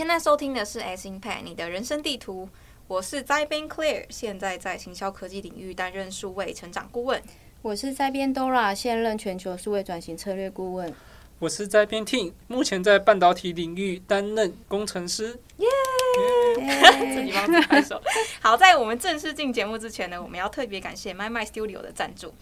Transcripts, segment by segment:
你现在收听的是 S Impact 你的人生地图，我是栽编 Claire，现在在行销科技领域担任数位成长顾问。我是栽编 Dora，现任全球数位转型策略顾问。我是栽编 Tim，目前在半导体领域担任工程师。耶！自己帮自己拍手。好，在我们正式进节目之前呢，我们要特别感谢 MicMind Studio 的赞助。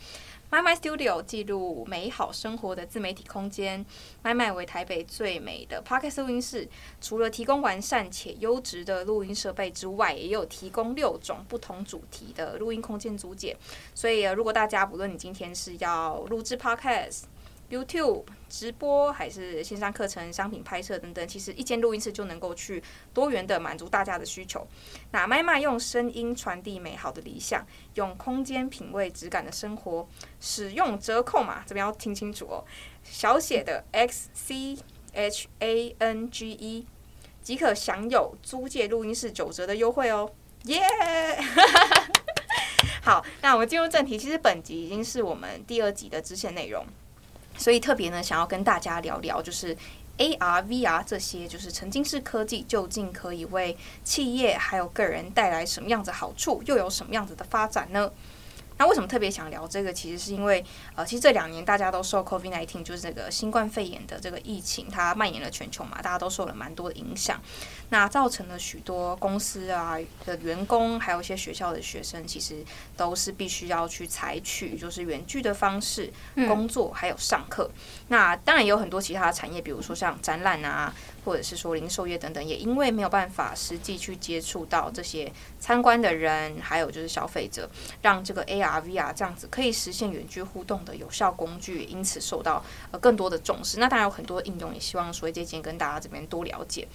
My My Studio 记录美好生活的自媒体空间。，My My 为台北最美的 Podcast 录音室，除了提供完善且优质的录音设备之外，也有提供六种不同主题的录音空间租借。所以，如果大家不论你今天是要录制 Podcast，YouTube 直播还是线上课程、商品拍摄等等，其实一间录音室就能够去多元的满足大家的需求。那麦麦用声音传递美好的理想，用空间品味质感的生活。使用折扣码这边要听清楚哦，小写的 X C H A N G E 即可享有租借录音室九折的优惠哦，耶！好，那我们进入正题。其实本集已经是我们第二集的支线内容。所以特别呢，想要跟大家聊聊，就是 AR、VR 这些，就是沉浸式科技究竟可以为企业还有个人带来什么样子好处，又有什么样子的发展呢？那为什么特别想聊这个？其实是因为，呃，其实这两年大家都受 COVID-19，就是这个新冠肺炎的这个疫情，它蔓延了全球嘛，大家都受了蛮多的影响。那造成了许多公司啊的员工，还有一些学校的学生，其实都是必须要去采取就是远距的方式工作，还有上课。嗯。那当然也有很多其他的产业，比如说像展览啊，或者是说零售业等等，也因为没有办法实际去接触到这些参观的人，还有就是消费者，让这个 AR、VR 这样子可以实现远距互动的有效工具，因此受到呃更多的重视。那当然有很多应用，也希望说这几天跟大家这边多了解。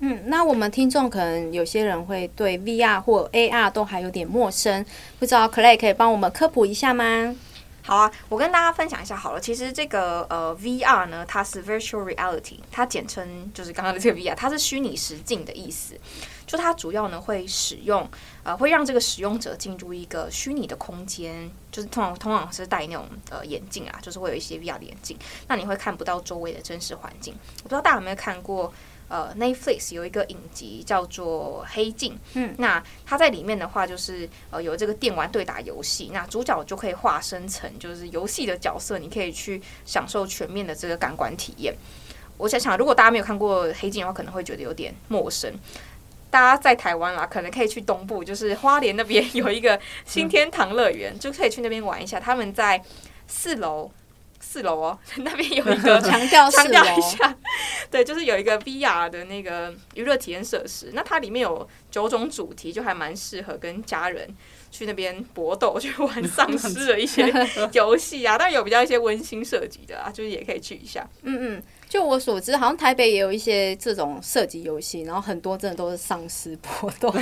嗯，那我们听众可能有些人会对 VR 或 AR 都还有点陌生，不知道 Clay 可以帮我们科普一下吗？好啊，我跟大家分享一下好了。其实这个呃 VR 呢，它是 Virtual Reality，它简称就是刚刚的这个 VR，它是虚拟实境的意思。就它主要呢会使用呃会让这个使用者进入一个虚拟的空间，就是通常通常是戴那种呃眼镜啊，就是会有一些 VR 的眼镜，那你会看不到周围的真实环境。我不知道大家有没有看过。呃，Netflix 有一个影集叫做《黑镜》，嗯，那它在里面的话，就是呃有这个电玩对打游戏，那主角就可以化身成就是游戏的角色，你可以去享受全面的这个感官体验。我想想，如果大家没有看过《黑镜》的话，可能会觉得有点陌生。大家在台湾啦，可能可以去东部，就是花莲那边有一个新天堂乐园，就可以去那边玩一下。他们在四楼。四楼哦，那边有一个 强调强调一下，对，就是有一个 VR 的那个娱乐体验设施。那它里面有九种主题，就还蛮适合跟家人去那边搏斗，去玩丧尸的一些 游戏啊。当然有比较一些温馨设计的啊，就是也可以去一下。嗯嗯。就我所知，好像台北也有一些这种射击游戏，然后很多真的都是丧尸搏斗。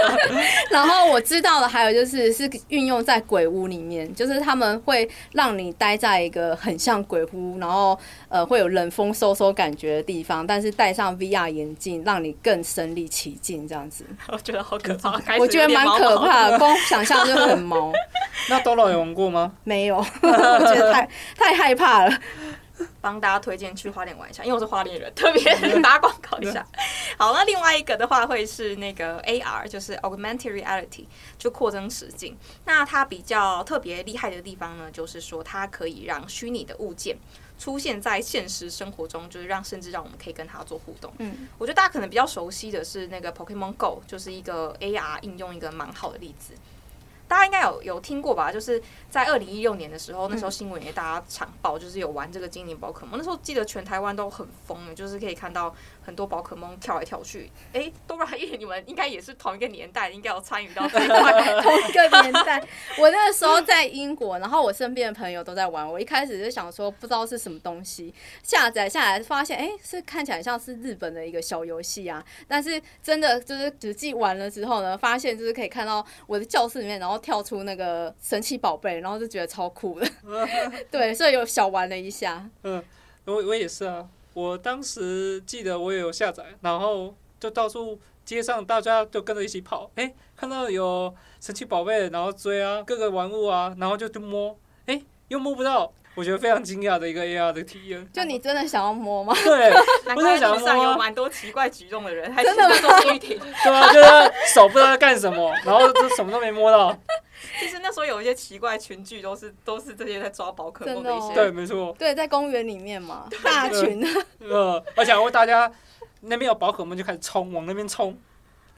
然后我知道的还有就是是运用在鬼屋里面，就是他们会让你待在一个很像鬼屋，然后呃会有冷风嗖嗖感觉的地方，但是戴上 VR 眼镜，让你更身临其境这样子。我觉得好可怕，我觉得蛮可怕的，光想象就很毛。那 Dora 有玩过吗？没有，我觉得太太害怕了。帮大家推荐去花莲玩一下，因为我是花莲人，特别打广告一下。好，那另外一个的话会是那个 AR，就是 Augmented Reality，就扩增实境。那它比较特别厉害的地方呢，就是说它可以让虚拟的物件出现在现实生活中，就是让甚至让我们可以跟它做互动。嗯，我觉得大家可能比较熟悉的是那个 Pokemon Go，就是一个 AR 应用一个蛮好的例子。大家应该有有听过吧？就是在二零一六年的时候，那时候新闻也大家抢报，就是有玩这个精灵宝可梦。那时候记得全台湾都很疯的，就是可以看到很多宝可梦跳来跳去。哎、欸，多拉耶，你们应该也是同一个年代，应该有参与到。同一个年代，我那个时候在英国，然后我身边的朋友都在玩。我一开始就想说，不知道是什么东西，下载下来发现，哎、欸，是看起来像是日本的一个小游戏啊。但是真的就是实际玩了之后呢，发现就是可以看到我的教室里面，然后。跳出那个神奇宝贝，然后就觉得超酷的，对，所以有小玩了一下。嗯，我我也是啊，我当时记得我也有下载，然后就到处街上大家就跟着一起跑，哎、欸，看到有神奇宝贝，然后追啊，各个玩物啊，然后就去摸，哎、欸，又摸不到，我觉得非常惊讶的一个 AR 的体验。就你真的想要摸吗？对，难怪路上有蛮多奇怪举动的人，还真的做做停。对啊，就是手不知道在干什么，然后就什么都没摸到。其实那时候有一些奇怪群聚，都是都是这些在抓宝可梦的一些。对，没错。对，在公园里面嘛，大群。呃，而且我大家那边有宝可梦就开始冲，往那边冲。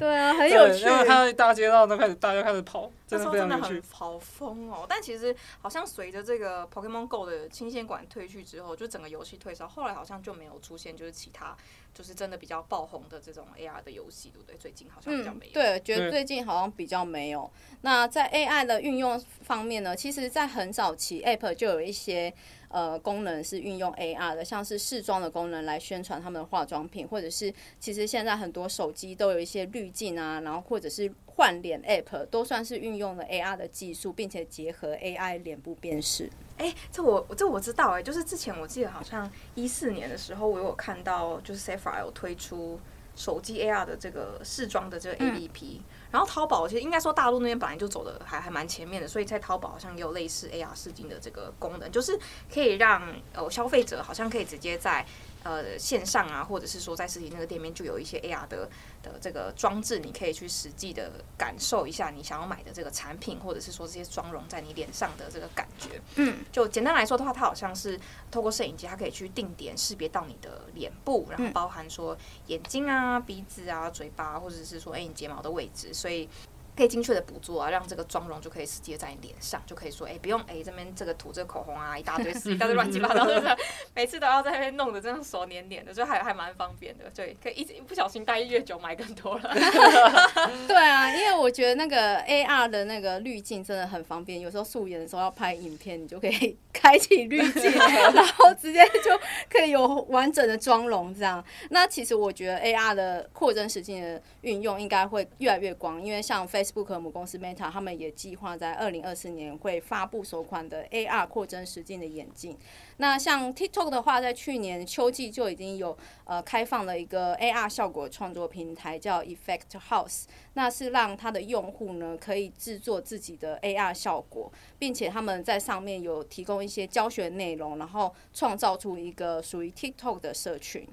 对啊，很有趣。因为看到大街道都开始，大家开始跑，真的非常有趣。好疯哦！但其实好像随着这个 Pokemon Go 的清线馆退去之后，就整个游戏退烧，后来好像就没有出现就是其他就是真的比较爆红的这种 AR 的游戏，对不对？最近好像比较没有。嗯、对，觉得最近好像比较没有。那在 AI 的运用方面呢，其实，在很早期 App 就有一些。呃，功能是运用 AR 的，像是试妆的功能来宣传他们的化妆品，或者是其实现在很多手机都有一些滤镜啊，然后或者是换脸 App 都算是运用了 AR 的技术，并且结合 AI 脸部辨识。哎、欸，这我这我知道哎、欸，就是之前我记得好像一四年的时候，我有看到就是 Sephora 有推出手机 AR 的这个试装的这个 APP。嗯然后淘宝其实应该说大陆那边本来就走的还还蛮前面的，所以在淘宝好像也有类似 AR 试镜的这个功能，就是可以让呃消费者好像可以直接在。呃，线上啊，或者是说在实体那个店面，就有一些 AR 的的这个装置，你可以去实际的感受一下你想要买的这个产品，或者是说这些妆容在你脸上的这个感觉。嗯，就简单来说的话，它好像是透过摄影机，它可以去定点识别到你的脸部，然后包含说眼睛啊、鼻子啊、嘴巴，或者是说哎你睫毛的位置，所以。可以精确的捕捉啊，让这个妆容就可以直接在你脸上，就可以说，哎、欸，不用，哎、欸，这边这个涂这个口红啊，一大堆，一大堆乱七八糟的，每次都要在那边弄得这样手黏黏的，就还还蛮方便的，对，可以一直不小心待越久买更多了。对啊，因为我觉得那个 AR 的那个滤镜真的很方便，有时候素颜的时候要拍影片，你就可以开启滤镜，然后直接就可以有完整的妆容这样。那其实我觉得 AR 的扩增实境的运用应该会越来越广，因为像 Facebook 母公司 Meta，他们也计划在二零二四年会发布首款的 AR 扩增实境的眼镜。那像 TikTok 的话，在去年秋季就已经有呃开放了一个 AR 效果创作平台，叫 Effect House。那是让它的用户呢可以制作自己的 AR 效果，并且他们在上面有提供一些教学内容，然后创造出一个属于 TikTok 的社群。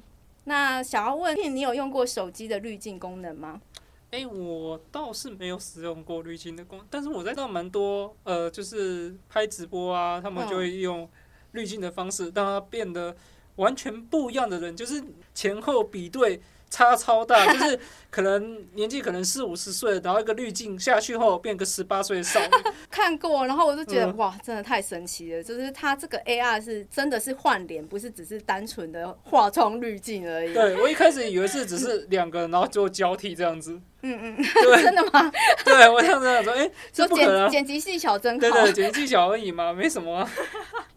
那想要问，你有用过手机的滤镜功能吗？哎、欸，我倒是没有使用过滤镜的功能，但是我在到蛮多呃，就是拍直播啊，他们就会用滤镜的方式，让它变得完全不一样的人，就是前后比对。差超大，就是可能年纪可能四五十岁，然后一个滤镜下去后变个十八岁的少女。看过，然后我就觉得、嗯、哇，真的太神奇了！就是它这个 AR 是真的是换脸，不是只是单纯的化妆滤镜而已。对，我一开始以为是只是两个，然后就交替这样子。嗯嗯，对，真的吗？对，我这样子说，哎、欸，这不可能，剪辑技巧真好。对，对对，剪辑技巧而已嘛，没什么、啊。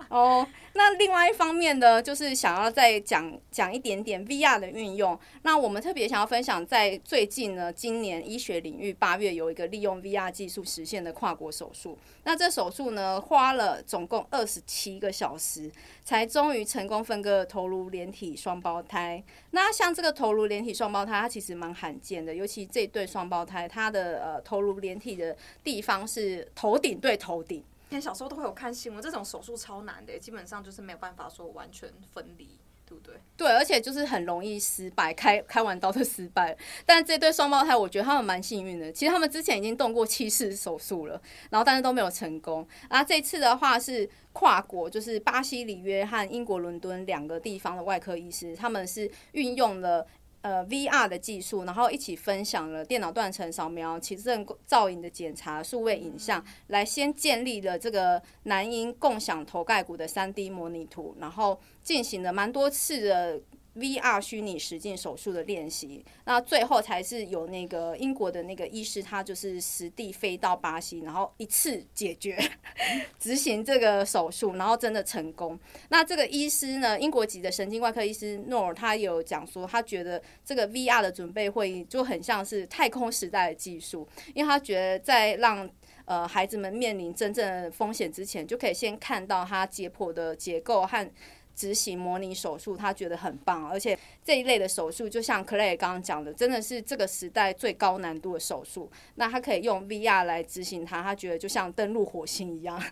哦。那另外一方面呢，就是想要再讲讲一点点 VR 的运用。那我们特别想要分享，在最近呢，今年医学领域八月有一个利用 VR 技术实现的跨国手术。那这手术呢，花了总共二十七个小时，才终于成功分割头颅连体双胞胎。那像这个头颅连体双胞胎，它其实蛮罕见的，尤其这对双胞胎，它的呃头颅连体的地方是头顶对头顶。以前小时候都会有看新闻，这种手术超难的，基本上就是没有办法说完全分离，对不对？对，而且就是很容易失败，开开完刀就失败。但这对双胞胎，我觉得他们蛮幸运的。其实他们之前已经动过七次手术了，然后但是都没有成功。啊，这次的话是跨国，就是巴西里约和英国伦敦两个地方的外科医师，他们是运用了。呃，VR 的技术，然后一起分享了电脑断层扫描、起子振造影的检查、数位影像，来先建立了这个男婴共享头盖骨的 3D 模拟图，然后进行了蛮多次的。VR 虚拟实境手术的练习，那最后才是有那个英国的那个医师，他就是实地飞到巴西，然后一次解决 执行这个手术，然后真的成功。那这个医师呢，英国籍的神经外科医师诺尔，他有讲说，他觉得这个 VR 的准备会议就很像是太空时代的技术，因为他觉得在让呃孩子们面临真正的风险之前，就可以先看到他解剖的结构和。执行模拟手术，他觉得很棒，而且这一类的手术，就像 Clay 刚刚讲的，真的是这个时代最高难度的手术。那他可以用 VR 来执行它，他觉得就像登陆火星一样。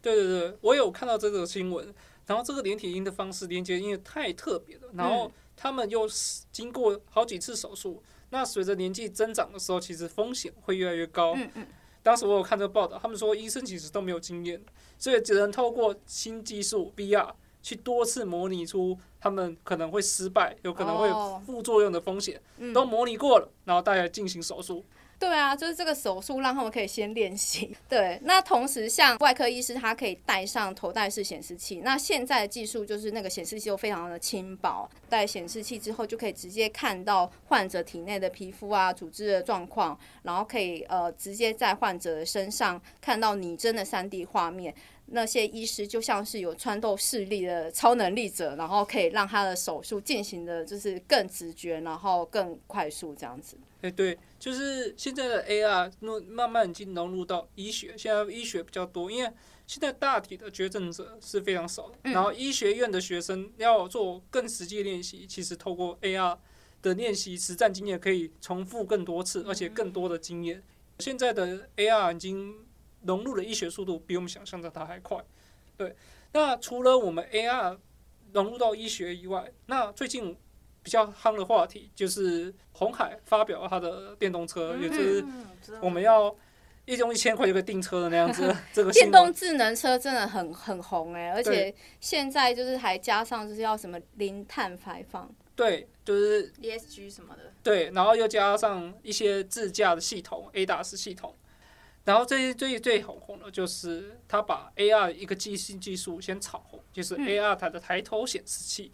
对对对，我有看到这个新闻。然后这个连体婴的方式连接因为太特别了，然后他们又经过好几次手术。那随着年纪增长的时候，其实风险会越来越高。嗯嗯当时我有看这个报道，他们说医生其实都没有经验，所以只能透过新技术 VR 去多次模拟出他们可能会失败、有可能会有副作用的风险，都模拟过了，然后大家进行手术。对啊，就是这个手术让他们可以先练习。对，那同时像外科医师，他可以戴上头戴式显示器。那现在的技术就是那个显示器又非常的轻薄，戴显示器之后就可以直接看到患者体内的皮肤啊、组织的状况，然后可以呃直接在患者的身上看到拟真的 3D 画面。那些医师就像是有穿透视力的超能力者，然后可以让他的手术进行的就是更直觉，然后更快速这样子。哎，对，就是现在的 AR 慢慢已经融入到医学，现在医学比较多，因为现在大体的绝症者是非常少的，然后医学院的学生要做更实际练习，其实透过 AR 的练习实战经验可以重复更多次，而且更多的经验。现在的 AR 已经。融入的医学速度比我们想象的它还快，对。那除了我们 AR 融入到医学以外，那最近比较夯的话题就是红海发表了他的电动车，也就是我们要一用一千块就可以订车的那样子。这个电动智能车真的很很红哎，而且现在就是还加上就是要什么零碳排放，对，就是 ESG 什么的，对，然后又加上一些自驾的系统，ADAS 系统。然后最最最红红的就是他把 AR 一个技新技术先炒红，就是 AR 它的抬头显示器、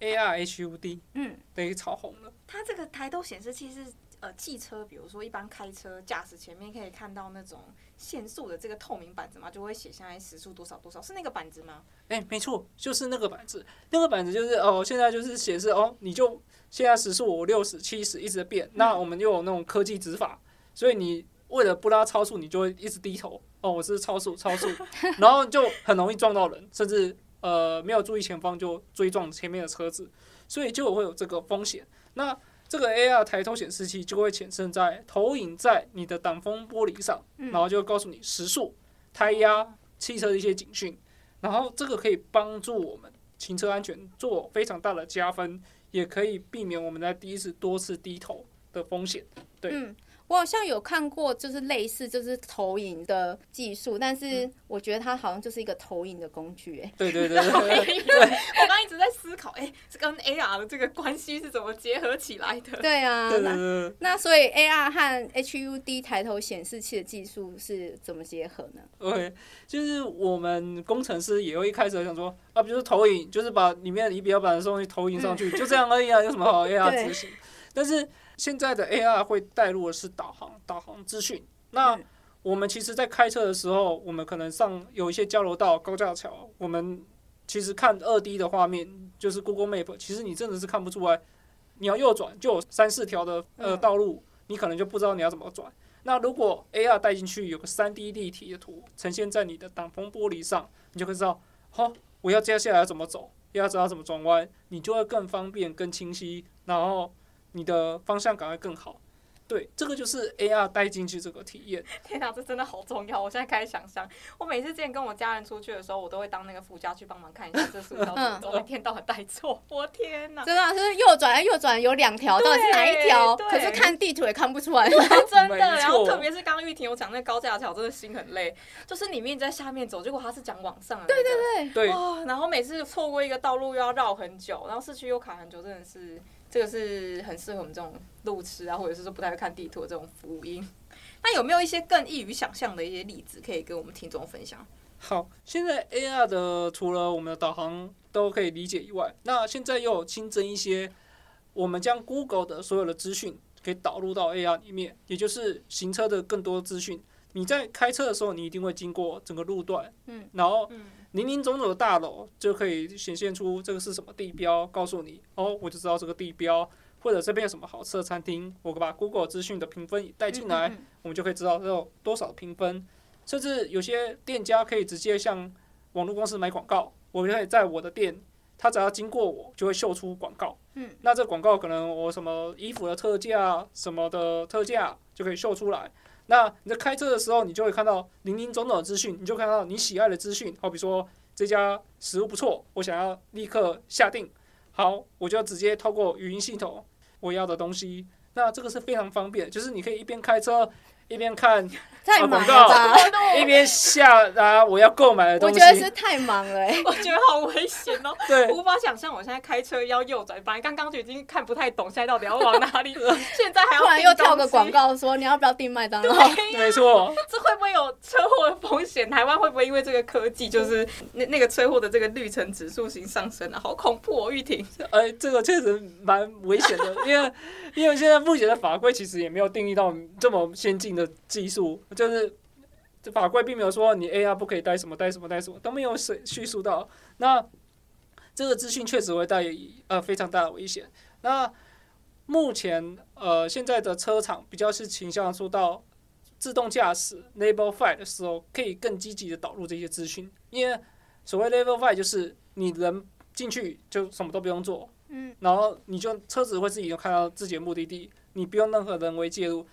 嗯、AR HUD，嗯，等于炒红了。它这个抬头显示器是呃汽车，比如说一般开车驾驶前面可以看到那种限速的这个透明板子嘛，就会写下来时速多少多少，是那个板子吗？哎，没错，就是那个板子。那个板子就是哦，现在就是显示哦，你就现在时速我六十、七十一直在变，嗯、那我们又有那种科技执法，所以你。为了不拉超速，你就会一直低头。哦，我是超速，超速，然后就很容易撞到人，甚至呃没有注意前方就追撞前面的车子，所以就会有这个风险。那这个 AR 抬头显示器就会显示在投影在你的挡风玻璃上，然后就会告诉你时速、胎压、汽车的一些警讯，然后这个可以帮助我们行车安全做非常大的加分，也可以避免我们在第一次多次低头的风险。对。嗯我好像有看过，就是类似就是投影的技术，但是我觉得它好像就是一个投影的工具，哎，对对对，对，对，我刚一直在思考，哎，这跟 AR 的这个关系是怎么结合起来的？对啊，那那所以 AR 和 HUD 抬头显示器的技术是怎么结合呢？OK，就是我们工程师也会一开始想说啊，比如说投影，就是把里面仪表板的东西投影上去，就这样而已啊，有什么好 AR 执行？但是现在的 AR 会带入的是导航，导航资讯。那我们其实，在开车的时候，我们可能上有一些交流道、高架桥，我们其实看二 D 的画面，就是 Google Map，其实你真的是看不出来。你要右转，就有三四条的呃道路，你可能就不知道你要怎么转。那如果 AR 带进去，有个三 D 立体的图呈现在你的挡风玻璃上，你就会知道，好，我要接下来要怎么走，要知道怎么转弯，你就会更方便、更清晰，然后。你的方向感会更好，对，这个就是 AR 带进去这个体验。天哪，这真的好重要！我现在开始想象，我每次之前跟我家人出去的时候，我都会当那个副驾去帮忙看一下这速道怎么走，一天到晚带错，我天哪！真的是右转，右转有两条，到底是哪一条？可是看地图也看不出来，真的。然后特别是刚刚玉婷有讲那个高架桥，真的心很累。就是你明明在下面走，结果他是讲往上的，对对对对。哇！然后每次错过一个道路又要绕很久，然后市区又卡很久，真的是。这个是很适合我们这种路痴啊，或者是说不太会看地图的这种福音。那有没有一些更易于想象的一些例子可以跟我们听众分享？好，现在 AR 的除了我们的导航都可以理解以外，那现在又有新增一些，我们将 Google 的所有的资讯可以导入到 AR 里面，也就是行车的更多资讯。你在开车的时候，你一定会经过整个路段，嗯，然后。嗯林林总总的大楼就可以显现出这个是什么地标，告诉你哦，我就知道这个地标，或者这边有什么好吃的餐厅，我把 Google 资讯的评分带进来，我们就可以知道有多少评分。甚至有些店家可以直接向网络公司买广告，我就可以在我的店，他只要经过我就会秀出广告。嗯，那这广告可能我什么衣服的特价什么的特价就可以秀出来。那你在开车的时候，你就会看到零零总总的资讯，你就看到你喜爱的资讯，好比说这家食物不错，我想要立刻下定，好，我就直接透过语音系统我要的东西，那这个是非常方便，就是你可以一边开车。一边看广告，一边下啊我要购买的东西。我觉得是太忙了，欸，我觉得好危险哦。对，无法想象我现在开车要右转，反正刚刚就已经看不太懂，现在到底要往哪里？现在还要突然又跳个广告说你要不要订麦当劳？没错，这会不会有车祸的风险？台湾会不会因为这个科技，就是那那个车祸的这个绿城指数型上升啊？好恐怖哦，玉婷。哎，这个确实蛮危险的，因为因为现在目前的法规其实也没有定义到这么先进。的技术就是，这法规并没有说你 AR 不可以带什么带什么带什么都没有叙叙述到。那这个资讯确实会带呃非常大的危险。那目前呃现在的车厂比较是倾向说到自动驾驶 Level Five 的时候，可以更积极的导入这些资讯。因为所谓 Level Five 就是你人进去就什么都不用做，嗯，然后你就车子会自己就看到自己的目的地，你不用任何人为介入。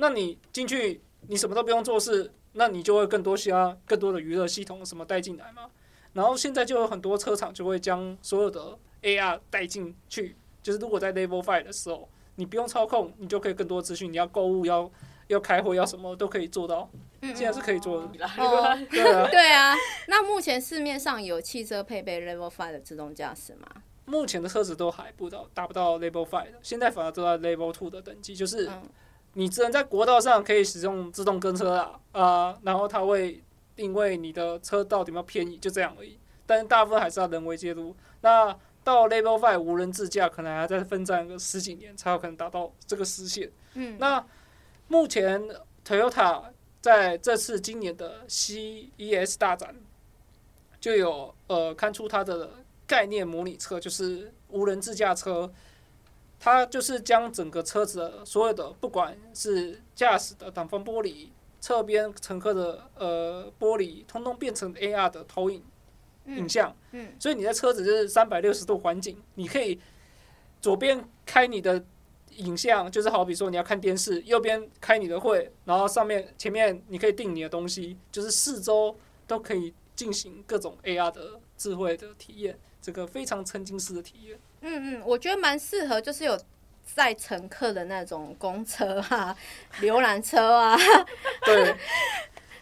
那你进去，你什么都不用做事，那你就会更多需要更多的娱乐系统什么带进来嘛。然后现在就有很多车厂就会将所有的 AR 带进去，就是如果在 Level Five 的时候，你不用操控，你就可以更多资讯，你要购物要要开会要什么都可以做到。现在是可以做的。哦、对啊，对啊。那目前市面上有汽车配备 Level Five 的自动驾驶吗？目前的车子都还不到达不到 Level Five 的，现在反而都在 Level Two 的等级，就是。嗯你只能在国道上可以使用自动跟车啊，啊、呃，然后它会定位你的车到底有没有偏移，就这样而已。但是大部分还是要人为介入。那到 Level Five 无人自驾，可能还要再奋战个十几年才有可能达到这个实现。嗯，那目前 Toyota 在这次今年的 CES 大展就有呃看出它的概念模拟车，就是无人自驾车。它就是将整个车子的所有的，不管是驾驶的挡风玻璃、侧边乘客的呃玻璃，通通变成 AR 的投影影像。嗯。嗯。所以你的车子就是三百六十度环境，你可以左边开你的影像，就是好比说你要看电视；右边开你的会，然后上面前面你可以定你的东西，就是四周都可以进行各种 AR 的智慧的体验，这个非常沉浸式的体验。嗯嗯，我觉得蛮适合，就是有载乘客的那种公车啊、游览车啊。对，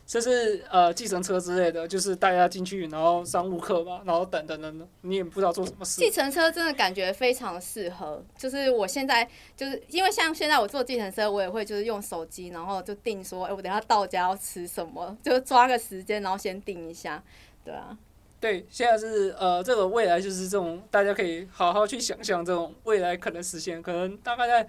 就是呃，计程车之类的，就是大家进去，然后商务客嘛，然后等等等等，你也不知道做什么事。计程车真的感觉非常适合，就是我现在就是因为像现在我坐计程车，我也会就是用手机，然后就定说，哎、欸，我等下到家要吃什么，就抓个时间，然后先定一下，对啊。对，现在是呃，这个未来就是这种，大家可以好好去想象这种未来可能实现，可能大概在，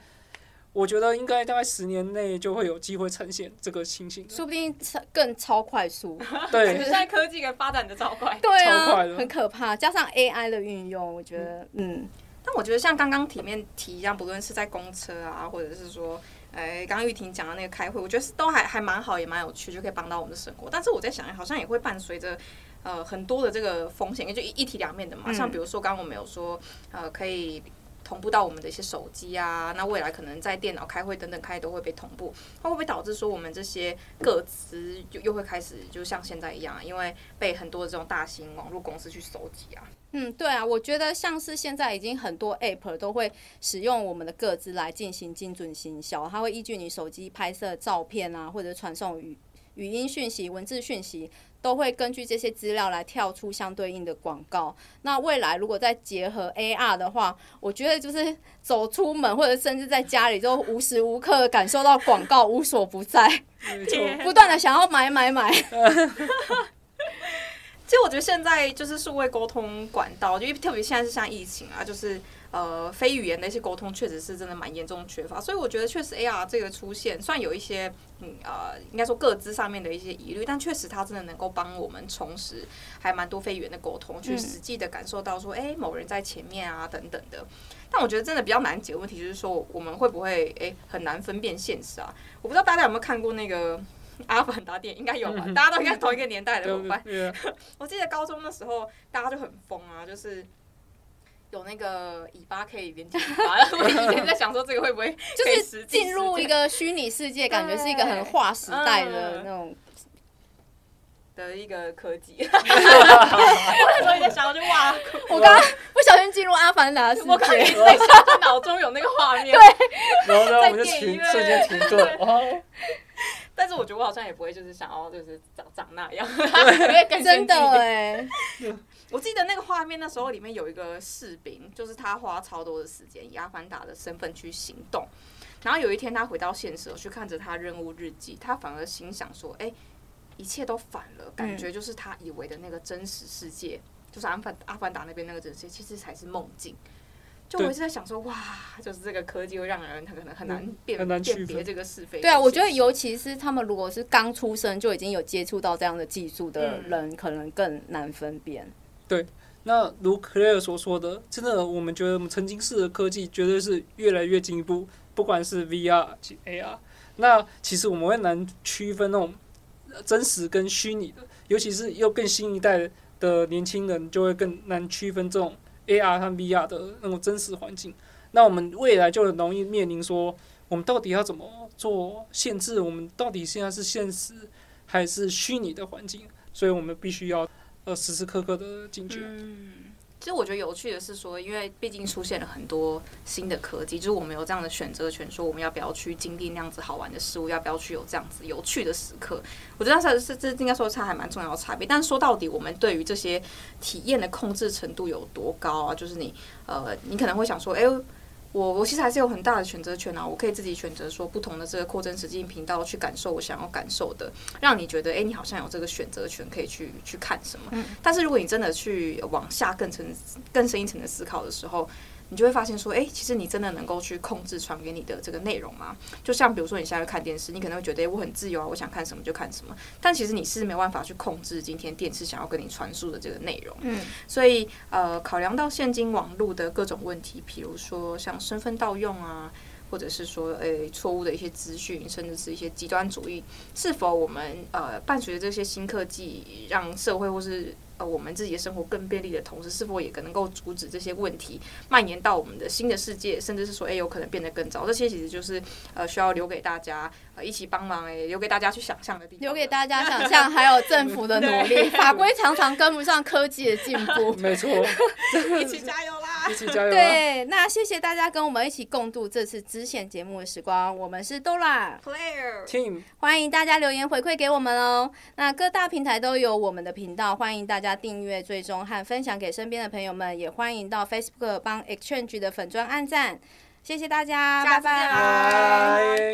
我觉得应该大概十年内就会有机会呈现这个情形，说不定超更超快速。对，现在科技的发展的超快，对啊，超快的，很可怕。加上 AI 的运用，我觉得，嗯，嗯，但我觉得像刚刚体面提一样，不论是在公车啊，或者是说，哎，刚刚玉婷讲的那个开会，我觉得是都还还蛮好，也蛮有趣，就可以帮到我们的生活。但是我在想，好像也会伴随着。呃，很多的这个风险，也就一一体两面的嘛。像比如说，刚刚我们有说，呃，可以同步到我们的一些手机啊。那未来可能在电脑开会等等开都会被同步，它会不会导致说我们这些个资又又会开始就像现在一样，因为被很多的这种大型网络公司去收集啊？嗯，对啊，我觉得像是现在已经很多 App 都会使用我们的个资来进行精准行销，它会依据你手机拍摄照片啊，或者传送语语音讯息、文字讯息。都会根据这些资料来跳出相对应的广告。那未来如果再结合 AR 的话，我觉得就是走出门或者甚至在家里，就无时无刻感受到广告无所不在，不断的想要买买买。其实我觉得现在就是数位沟通管道，因为特别现在是像疫情啊，就是。呃，非语言的一些沟通确实是真的蛮严重缺乏，所以我觉得确实 AR 这个出现，虽然有一些嗯呃，应该说各自上面的一些疑虑，但确实它真的能够帮我们重拾还蛮多非语言的沟通，去实际的感受到说，哎、欸，某人在前面啊等等的。但我觉得真的比较难解的问题就是说，我们会不会哎、欸、很难分辨现实啊？我不知道大家有没有看过那个 《阿凡达》电影，应该有吧？大家都应该同一个年代的，怎么办？我记得高中的时候大家就很疯啊，就是。有那个尾巴可以连接尾巴，我以前在想说这个会不会就是进入一个虚拟世界，感觉是一个很划时代的那种的一个科技。我那时候也在想，就哇，我刚刚不小心进入阿凡达世界，我可以在脑中有那个画面，对，然后呢，我们就停，瞬间停顿。但是我觉得我好像也不会，就是想要就是长长那样，真的哎。我记得那个画面，那时候里面有一个士兵，就是他花超多的时间以阿凡达的身份去行动，然后有一天他回到现实，去看着他任务日记，他反而心想说：“哎，一切都反了，感觉就是他以为的那个真实世界，就是阿凡阿凡达那边那个真实世界，其实才是梦境。”就我一直在想说，哇，就是这个科技会让人他可能很难辨辨别这个是非。对啊，我觉得尤其是他们如果是刚出生就已经有接触到这样的技术的人，可能更难分辨。对，那如 Claire 所说的，真的，我们觉得我们曾经式的科技绝对是越来越进步，不管是 VR 及 AR。那其实我们会难区分那种真实跟虚拟的，尤其是又更新一代的年轻人就会更难区分这种 AR 和 VR 的那种真实环境。那我们未来就很容易面临说，我们到底要怎么做限制？我们到底现在是现实还是虚拟的环境？所以我们必须要。时时刻刻的警觉。嗯，其实我觉得有趣的是说，因为毕竟出现了很多新的科技，就是我们有这样的选择权，说我们要不要去经历那样子好玩的事物，要不要去有这样子有趣的时刻。我觉得这是这应该说差还蛮重要的差别。但是说到底，我们对于这些体验的控制程度有多高啊？就是你呃，你可能会想说，哎、欸。我我其实还是有很大的选择权啊，我可以自己选择说不同的这个扩增实境频道去感受我想要感受的，让你觉得哎、欸，你好像有这个选择权可以去去看什么。嗯。但是如果你真的去往下更深更深一层的思考的时候，你就会发现说，哎，其实你真的能够去控制传给你的这个内容吗？就像比如说你现在看电视，你可能会觉得，哎，我很自由啊，我想看什么就看什么。但其实你是没办法去控制今天电视想要跟你传输的这个内容。嗯。所以，呃，考量到现今网络的各种问题，比如说像身份盗用啊，或者是说，哎，错误的一些资讯，甚至是一些极端主义，是否我们呃伴随着这些新科技，让社会或是呃，我们自己的生活更便利的同时，是否也可能够阻止这些问题蔓延到我们的新的世界，甚至是说，哎，有可能变得更糟？这些其实就是呃，需要留给大家呃一起帮忙，哎，留给大家去想象的地方。留给大家想象，还有政府的努力，法规常常跟不上科技的进步。没错，一起加油啦！一起加油！对，那谢谢大家跟我们一起共度这次支线节目的时光。我们是 Dora Claire Team，欢迎大家留言回馈给我们哦。那各大平台都有我们的频道，欢迎大家。订阅、追踪和分享给身边的朋友们，也欢迎到 Facebook 帮 Exchange 的粉砖按赞，谢谢大家，拜拜。